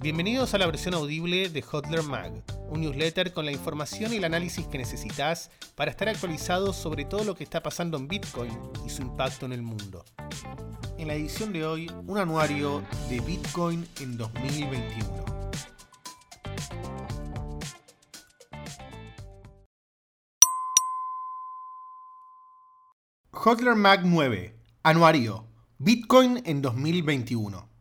Bienvenidos a la versión audible de Hotler Mag, un newsletter con la información y el análisis que necesitas para estar actualizado sobre todo lo que está pasando en Bitcoin y su impacto en el mundo. En la edición de hoy, un anuario de Bitcoin en 2021. Hotler Mag 9, anuario, Bitcoin en 2021.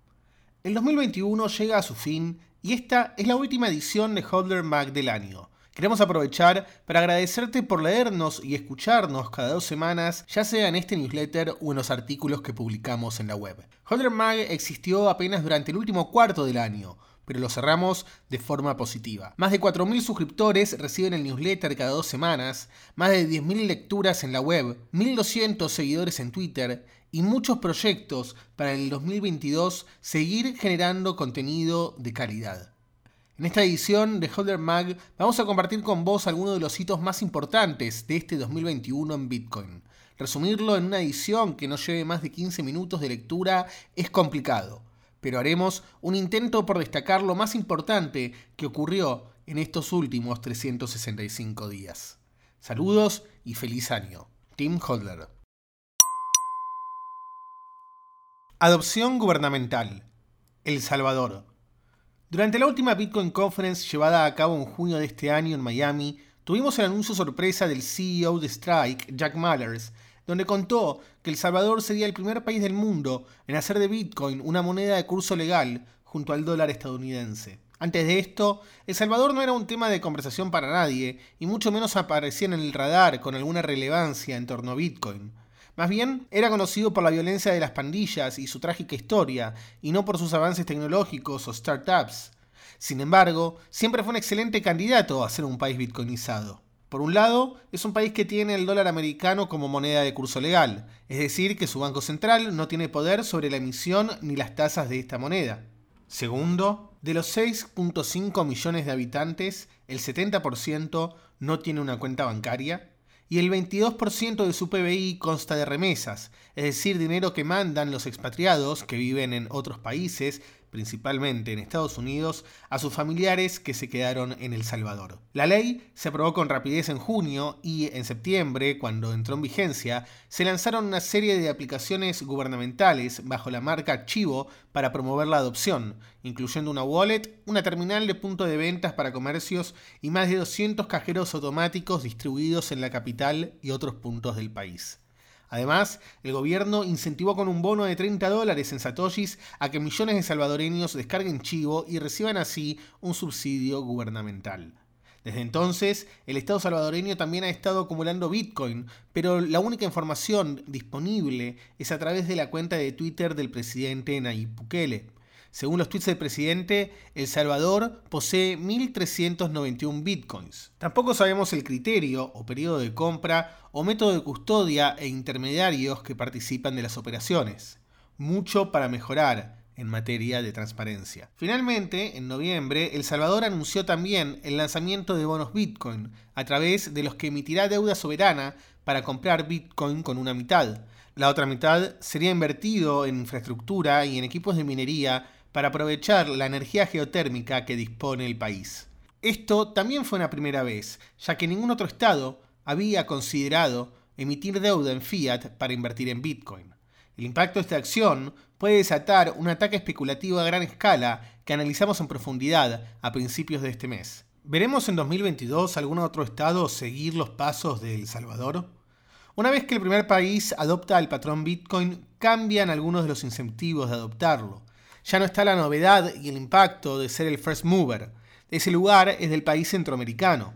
El 2021 llega a su fin y esta es la última edición de Hodler Mag del año. Queremos aprovechar para agradecerte por leernos y escucharnos cada dos semanas, ya sea en este newsletter o en los artículos que publicamos en la web. Hodler Mag existió apenas durante el último cuarto del año, pero lo cerramos de forma positiva. Más de 4.000 suscriptores reciben el newsletter cada dos semanas, más de 10.000 lecturas en la web, 1.200 seguidores en Twitter y muchos proyectos para el 2022 seguir generando contenido de calidad. En esta edición de Holder Mag vamos a compartir con vos algunos de los hitos más importantes de este 2021 en Bitcoin. Resumirlo en una edición que no lleve más de 15 minutos de lectura es complicado, pero haremos un intento por destacar lo más importante que ocurrió en estos últimos 365 días. Saludos y feliz año. Tim Hodler. Adopción gubernamental. El Salvador. Durante la última Bitcoin Conference llevada a cabo en junio de este año en Miami, tuvimos el anuncio sorpresa del CEO de Strike, Jack Mallers, donde contó que El Salvador sería el primer país del mundo en hacer de Bitcoin una moneda de curso legal junto al dólar estadounidense. Antes de esto, El Salvador no era un tema de conversación para nadie, y mucho menos aparecía en el radar con alguna relevancia en torno a Bitcoin. Más bien, era conocido por la violencia de las pandillas y su trágica historia, y no por sus avances tecnológicos o startups. Sin embargo, siempre fue un excelente candidato a ser un país bitcoinizado. Por un lado, es un país que tiene el dólar americano como moneda de curso legal, es decir, que su Banco Central no tiene poder sobre la emisión ni las tasas de esta moneda. Segundo, de los 6.5 millones de habitantes, el 70% no tiene una cuenta bancaria y el 22% de su PBI consta de remesas, es decir, dinero que mandan los expatriados que viven en otros países principalmente en Estados Unidos, a sus familiares que se quedaron en El Salvador. La ley se aprobó con rapidez en junio y en septiembre, cuando entró en vigencia, se lanzaron una serie de aplicaciones gubernamentales bajo la marca Chivo para promover la adopción, incluyendo una wallet, una terminal de punto de ventas para comercios y más de 200 cajeros automáticos distribuidos en la capital y otros puntos del país. Además, el gobierno incentivó con un bono de 30 dólares en satoshis a que millones de salvadoreños descarguen Chivo y reciban así un subsidio gubernamental. Desde entonces, el Estado salvadoreño también ha estado acumulando Bitcoin, pero la única información disponible es a través de la cuenta de Twitter del presidente Nayib Bukele. Según los tweets del presidente, El Salvador posee 1.391 bitcoins. Tampoco sabemos el criterio o periodo de compra o método de custodia e intermediarios que participan de las operaciones. Mucho para mejorar en materia de transparencia. Finalmente, en noviembre, El Salvador anunció también el lanzamiento de bonos Bitcoin, a través de los que emitirá deuda soberana para comprar Bitcoin con una mitad. La otra mitad sería invertido en infraestructura y en equipos de minería para aprovechar la energía geotérmica que dispone el país. Esto también fue una primera vez, ya que ningún otro Estado había considerado emitir deuda en fiat para invertir en Bitcoin. El impacto de esta acción puede desatar un ataque especulativo a gran escala que analizamos en profundidad a principios de este mes. ¿Veremos en 2022 algún otro Estado seguir los pasos de El Salvador? Una vez que el primer país adopta el patrón Bitcoin, cambian algunos de los incentivos de adoptarlo ya no está la novedad y el impacto de ser el first mover. Ese lugar es del país centroamericano.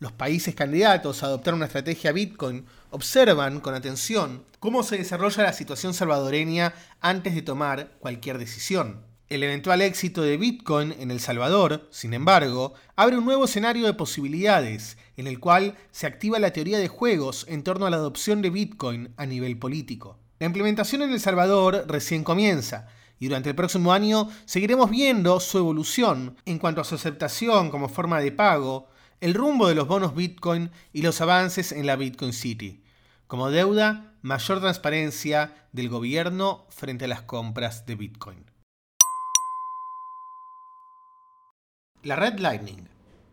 Los países candidatos a adoptar una estrategia Bitcoin observan con atención cómo se desarrolla la situación salvadoreña antes de tomar cualquier decisión. El eventual éxito de Bitcoin en El Salvador, sin embargo, abre un nuevo escenario de posibilidades, en el cual se activa la teoría de juegos en torno a la adopción de Bitcoin a nivel político. La implementación en El Salvador recién comienza, y durante el próximo año seguiremos viendo su evolución en cuanto a su aceptación como forma de pago, el rumbo de los bonos Bitcoin y los avances en la Bitcoin City. Como deuda, mayor transparencia del gobierno frente a las compras de Bitcoin. La red Lightning.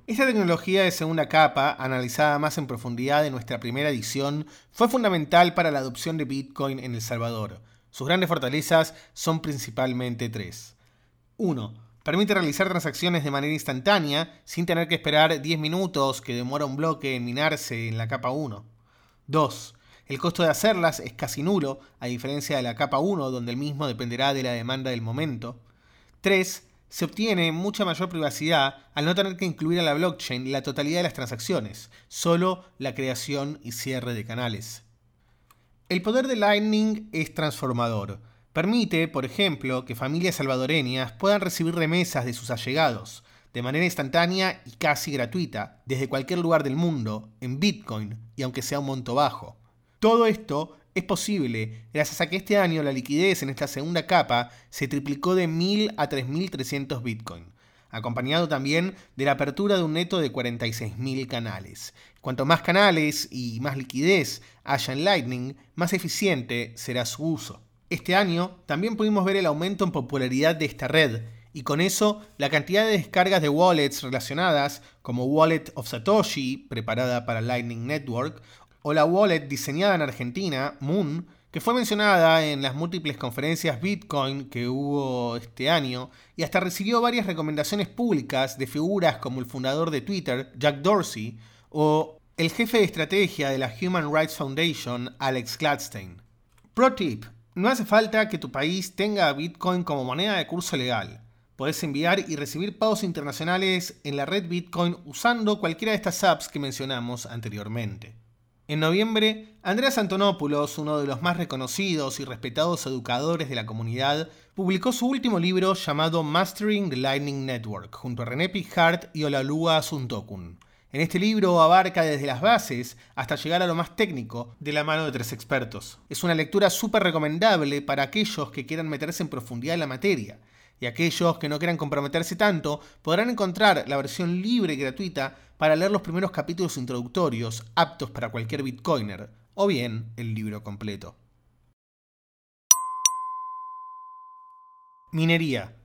Esta tecnología de segunda capa, analizada más en profundidad en nuestra primera edición, fue fundamental para la adopción de Bitcoin en El Salvador. Sus grandes fortalezas son principalmente tres. 1. Permite realizar transacciones de manera instantánea sin tener que esperar 10 minutos que demora un bloque en minarse en la capa 1. 2. El costo de hacerlas es casi nulo, a diferencia de la capa 1, donde el mismo dependerá de la demanda del momento. 3. Se obtiene mucha mayor privacidad al no tener que incluir a la blockchain la totalidad de las transacciones, solo la creación y cierre de canales. El poder de Lightning es transformador. Permite, por ejemplo, que familias salvadoreñas puedan recibir remesas de sus allegados, de manera instantánea y casi gratuita, desde cualquier lugar del mundo, en Bitcoin, y aunque sea un monto bajo. Todo esto es posible gracias a que este año la liquidez en esta segunda capa se triplicó de 1.000 a 3.300 Bitcoin, acompañado también de la apertura de un neto de 46.000 canales. Cuanto más canales y más liquidez haya en Lightning, más eficiente será su uso. Este año también pudimos ver el aumento en popularidad de esta red, y con eso la cantidad de descargas de wallets relacionadas, como Wallet of Satoshi, preparada para Lightning Network, o la wallet diseñada en Argentina, Moon, que fue mencionada en las múltiples conferencias Bitcoin que hubo este año y hasta recibió varias recomendaciones públicas de figuras como el fundador de Twitter, Jack Dorsey, o el jefe de estrategia de la Human Rights Foundation, Alex Gladstein. Pro tip, no hace falta que tu país tenga Bitcoin como moneda de curso legal. Podés enviar y recibir pagos internacionales en la red Bitcoin usando cualquiera de estas apps que mencionamos anteriormente. En noviembre, Andreas Antonopoulos, uno de los más reconocidos y respetados educadores de la comunidad, publicó su último libro llamado Mastering the Lightning Network, junto a René Pichard y Olalua Suntokun. En este libro abarca desde las bases hasta llegar a lo más técnico de la mano de tres expertos. Es una lectura súper recomendable para aquellos que quieran meterse en profundidad en la materia y aquellos que no quieran comprometerse tanto podrán encontrar la versión libre y gratuita para leer los primeros capítulos introductorios aptos para cualquier bitcoiner, o bien el libro completo. Minería.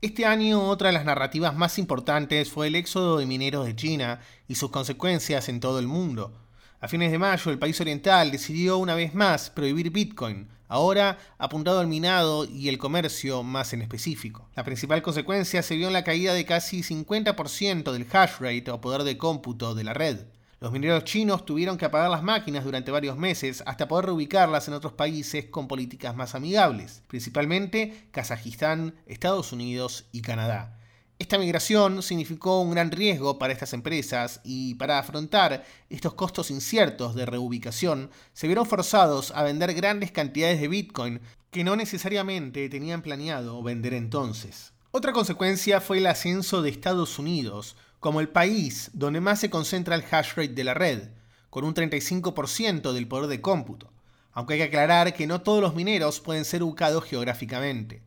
Este año otra de las narrativas más importantes fue el éxodo de mineros de China y sus consecuencias en todo el mundo. A fines de mayo, el país oriental decidió una vez más prohibir Bitcoin, ahora apuntado al minado y el comercio más en específico. La principal consecuencia se vio en la caída de casi 50% del hash rate o poder de cómputo de la red. Los mineros chinos tuvieron que apagar las máquinas durante varios meses hasta poder reubicarlas en otros países con políticas más amigables, principalmente Kazajistán, Estados Unidos y Canadá. Esta migración significó un gran riesgo para estas empresas y para afrontar estos costos inciertos de reubicación se vieron forzados a vender grandes cantidades de Bitcoin que no necesariamente tenían planeado vender entonces. Otra consecuencia fue el ascenso de Estados Unidos como el país donde más se concentra el hash rate de la red, con un 35% del poder de cómputo, aunque hay que aclarar que no todos los mineros pueden ser ubicados geográficamente.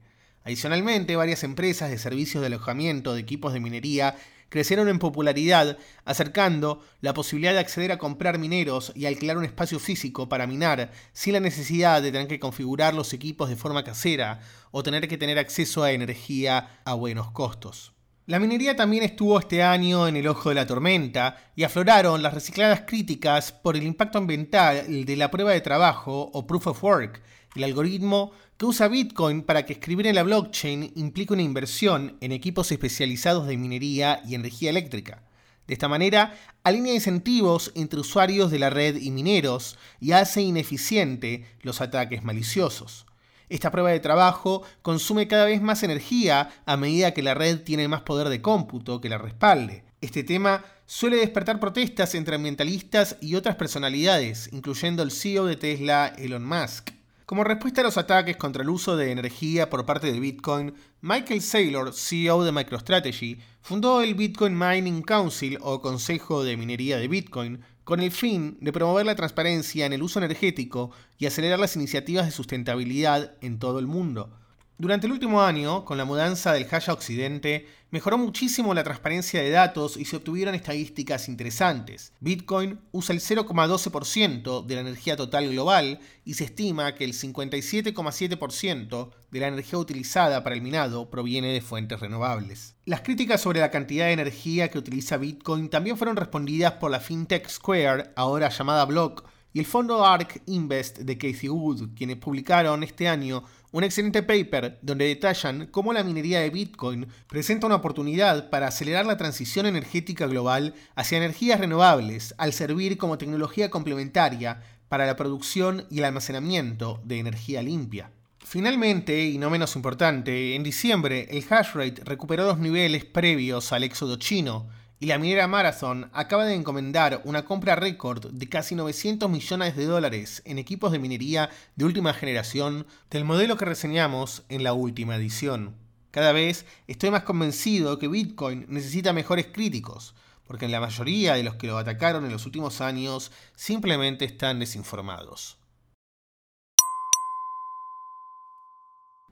Adicionalmente, varias empresas de servicios de alojamiento de equipos de minería crecieron en popularidad, acercando la posibilidad de acceder a comprar mineros y alquilar un espacio físico para minar sin la necesidad de tener que configurar los equipos de forma casera o tener que tener acceso a energía a buenos costos. La minería también estuvo este año en el ojo de la tormenta y afloraron las recicladas críticas por el impacto ambiental de la prueba de trabajo o proof of work, el algoritmo que usa Bitcoin para que escribir en la blockchain implique una inversión en equipos especializados de minería y energía eléctrica. De esta manera, alinea incentivos entre usuarios de la red y mineros y hace ineficiente los ataques maliciosos. Esta prueba de trabajo consume cada vez más energía a medida que la red tiene más poder de cómputo que la respalde. Este tema suele despertar protestas entre ambientalistas y otras personalidades, incluyendo el CEO de Tesla, Elon Musk. Como respuesta a los ataques contra el uso de energía por parte de Bitcoin, Michael Saylor, CEO de MicroStrategy, fundó el Bitcoin Mining Council o Consejo de Minería de Bitcoin con el fin de promover la transparencia en el uso energético y acelerar las iniciativas de sustentabilidad en todo el mundo. Durante el último año, con la mudanza del hash a Occidente, mejoró muchísimo la transparencia de datos y se obtuvieron estadísticas interesantes. Bitcoin usa el 0,12% de la energía total global y se estima que el 57,7% de la energía utilizada para el minado proviene de fuentes renovables. Las críticas sobre la cantidad de energía que utiliza Bitcoin también fueron respondidas por la fintech Square, ahora llamada Block, y el fondo ARK Invest de Casey Wood, quienes publicaron este año un excelente paper donde detallan cómo la minería de Bitcoin presenta una oportunidad para acelerar la transición energética global hacia energías renovables al servir como tecnología complementaria para la producción y el almacenamiento de energía limpia. Finalmente, y no menos importante, en diciembre el hash rate recuperó los niveles previos al éxodo chino, y la minera Marathon acaba de encomendar una compra récord de casi 900 millones de dólares en equipos de minería de última generación del modelo que reseñamos en la última edición. Cada vez estoy más convencido que Bitcoin necesita mejores críticos, porque en la mayoría de los que lo atacaron en los últimos años simplemente están desinformados.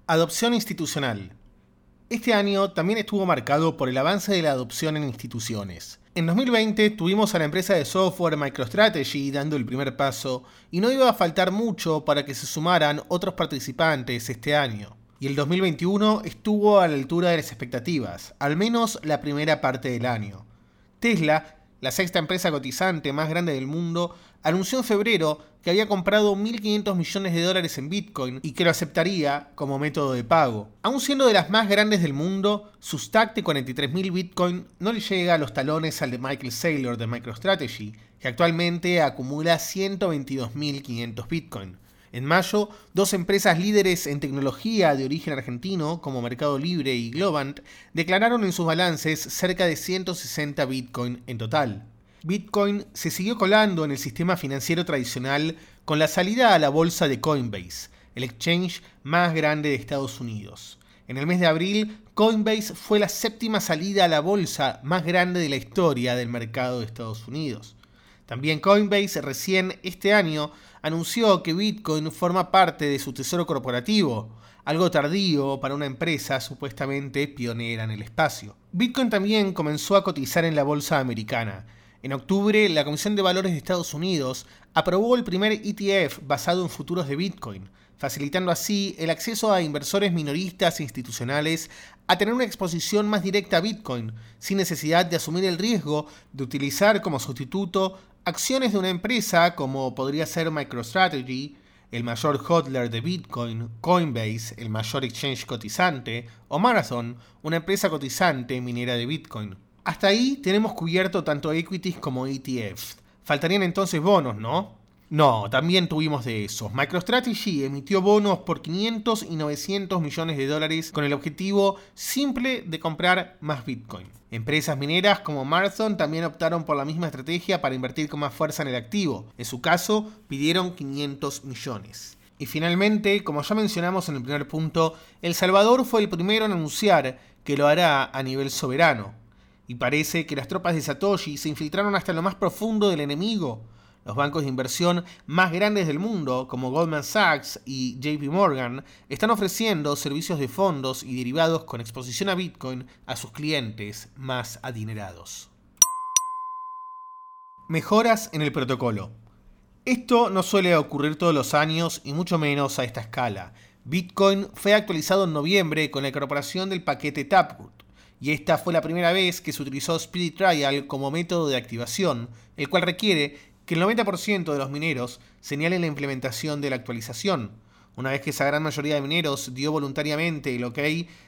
Adopción institucional. Este año también estuvo marcado por el avance de la adopción en instituciones. En 2020 tuvimos a la empresa de software MicroStrategy dando el primer paso y no iba a faltar mucho para que se sumaran otros participantes este año. Y el 2021 estuvo a la altura de las expectativas, al menos la primera parte del año. Tesla la sexta empresa cotizante más grande del mundo, anunció en febrero que había comprado 1.500 millones de dólares en Bitcoin y que lo aceptaría como método de pago. Aún siendo de las más grandes del mundo, su stack de 43.000 Bitcoin no le llega a los talones al de Michael Saylor de MicroStrategy, que actualmente acumula 122.500 Bitcoin. En mayo, dos empresas líderes en tecnología de origen argentino, como Mercado Libre y Globant, declararon en sus balances cerca de 160 Bitcoin en total. Bitcoin se siguió colando en el sistema financiero tradicional con la salida a la bolsa de Coinbase, el exchange más grande de Estados Unidos. En el mes de abril, Coinbase fue la séptima salida a la bolsa más grande de la historia del mercado de Estados Unidos. También Coinbase recién este año anunció que Bitcoin forma parte de su tesoro corporativo, algo tardío para una empresa supuestamente pionera en el espacio. Bitcoin también comenzó a cotizar en la bolsa americana. En octubre, la Comisión de Valores de Estados Unidos aprobó el primer ETF basado en futuros de Bitcoin, facilitando así el acceso a inversores minoristas e institucionales a tener una exposición más directa a Bitcoin, sin necesidad de asumir el riesgo de utilizar como sustituto acciones de una empresa como podría ser MicroStrategy, el mayor hodler de Bitcoin, Coinbase, el mayor exchange cotizante, o Marathon, una empresa cotizante minera de Bitcoin. Hasta ahí tenemos cubierto tanto equities como ETFs. Faltarían entonces bonos, ¿no? No, también tuvimos de esos. MicroStrategy emitió bonos por 500 y 900 millones de dólares con el objetivo simple de comprar más Bitcoin. Empresas mineras como Marathon también optaron por la misma estrategia para invertir con más fuerza en el activo. En su caso, pidieron 500 millones. Y finalmente, como ya mencionamos en el primer punto, El Salvador fue el primero en anunciar que lo hará a nivel soberano. Y parece que las tropas de Satoshi se infiltraron hasta lo más profundo del enemigo los bancos de inversión más grandes del mundo, como Goldman Sachs y JP Morgan, están ofreciendo servicios de fondos y derivados con exposición a Bitcoin a sus clientes más adinerados. Mejoras en el protocolo. Esto no suele ocurrir todos los años y mucho menos a esta escala. Bitcoin fue actualizado en noviembre con la incorporación del paquete Taproot, y esta fue la primera vez que se utilizó Spirit Trial como método de activación, el cual requiere que el 90% de los mineros señalen la implementación de la actualización. Una vez que esa gran mayoría de mineros dio voluntariamente el OK,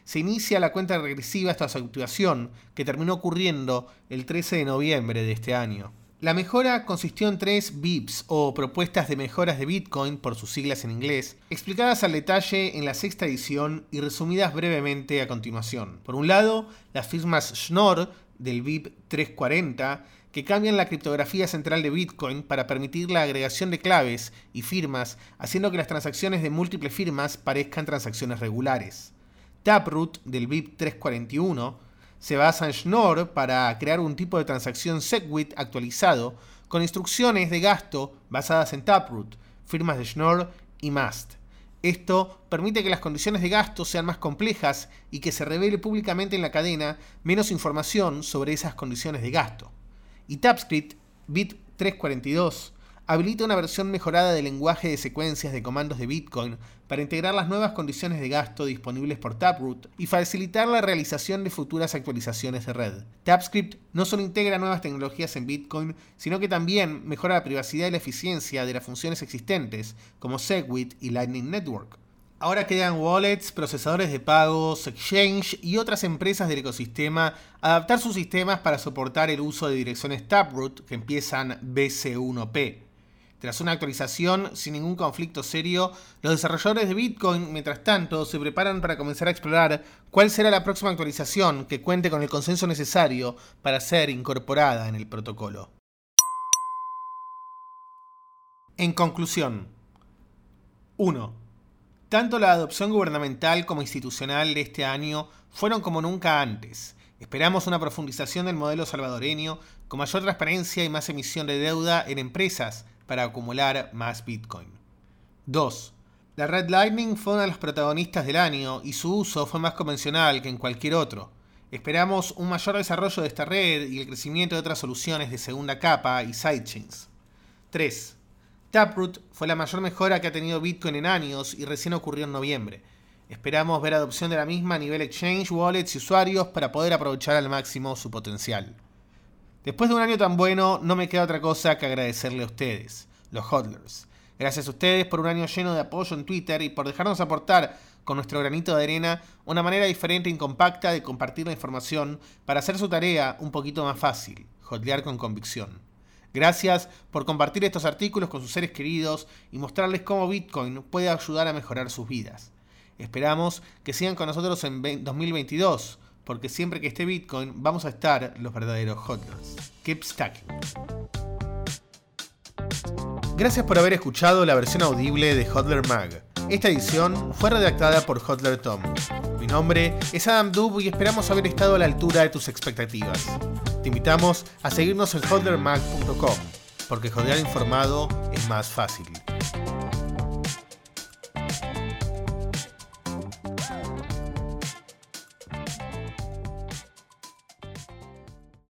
se inicia la cuenta regresiva hasta su activación, que terminó ocurriendo el 13 de noviembre de este año. La mejora consistió en tres BIPs o propuestas de mejoras de Bitcoin por sus siglas en inglés, explicadas al detalle en la sexta edición y resumidas brevemente a continuación. Por un lado, las firmas Schnorr del BIP 340 que cambian la criptografía central de Bitcoin para permitir la agregación de claves y firmas, haciendo que las transacciones de múltiples firmas parezcan transacciones regulares. Taproot del BIP 341 se basa en Schnorr para crear un tipo de transacción SegWit actualizado con instrucciones de gasto basadas en Taproot, firmas de Schnorr y Mast. Esto permite que las condiciones de gasto sean más complejas y que se revele públicamente en la cadena menos información sobre esas condiciones de gasto. Y TypeScript Bit 342 habilita una versión mejorada del lenguaje de secuencias de comandos de Bitcoin para integrar las nuevas condiciones de gasto disponibles por Taproot y facilitar la realización de futuras actualizaciones de red. TypeScript no solo integra nuevas tecnologías en Bitcoin, sino que también mejora la privacidad y la eficiencia de las funciones existentes, como Segwit y Lightning Network. Ahora quedan wallets, procesadores de pagos, exchange y otras empresas del ecosistema adaptar sus sistemas para soportar el uso de direcciones Taproot que empiezan BC1P. Tras una actualización sin ningún conflicto serio, los desarrolladores de Bitcoin, mientras tanto, se preparan para comenzar a explorar cuál será la próxima actualización que cuente con el consenso necesario para ser incorporada en el protocolo. En conclusión, 1. Tanto la adopción gubernamental como institucional de este año fueron como nunca antes. Esperamos una profundización del modelo salvadoreño con mayor transparencia y más emisión de deuda en empresas para acumular más Bitcoin. 2. La red Lightning fue una de las protagonistas del año y su uso fue más convencional que en cualquier otro. Esperamos un mayor desarrollo de esta red y el crecimiento de otras soluciones de segunda capa y sidechains. 3. Taproot fue la mayor mejora que ha tenido Bitcoin en años y recién ocurrió en noviembre. Esperamos ver adopción de la misma a nivel exchange, wallets y usuarios para poder aprovechar al máximo su potencial. Después de un año tan bueno, no me queda otra cosa que agradecerle a ustedes, los hodlers. Gracias a ustedes por un año lleno de apoyo en Twitter y por dejarnos aportar con nuestro granito de arena una manera diferente y compacta de compartir la información para hacer su tarea un poquito más fácil, hodlear con convicción. Gracias por compartir estos artículos con sus seres queridos y mostrarles cómo Bitcoin puede ayudar a mejorar sus vidas. Esperamos que sigan con nosotros en 2022 porque siempre que esté Bitcoin vamos a estar los verdaderos hodlers. Keep stacking. Gracias por haber escuchado la versión audible de Hodler Mag. Esta edición fue redactada por Hodler Tom. Mi nombre es Adam Dub y esperamos haber estado a la altura de tus expectativas. Te invitamos a seguirnos en hodlermag.com, porque jodear informado es más fácil.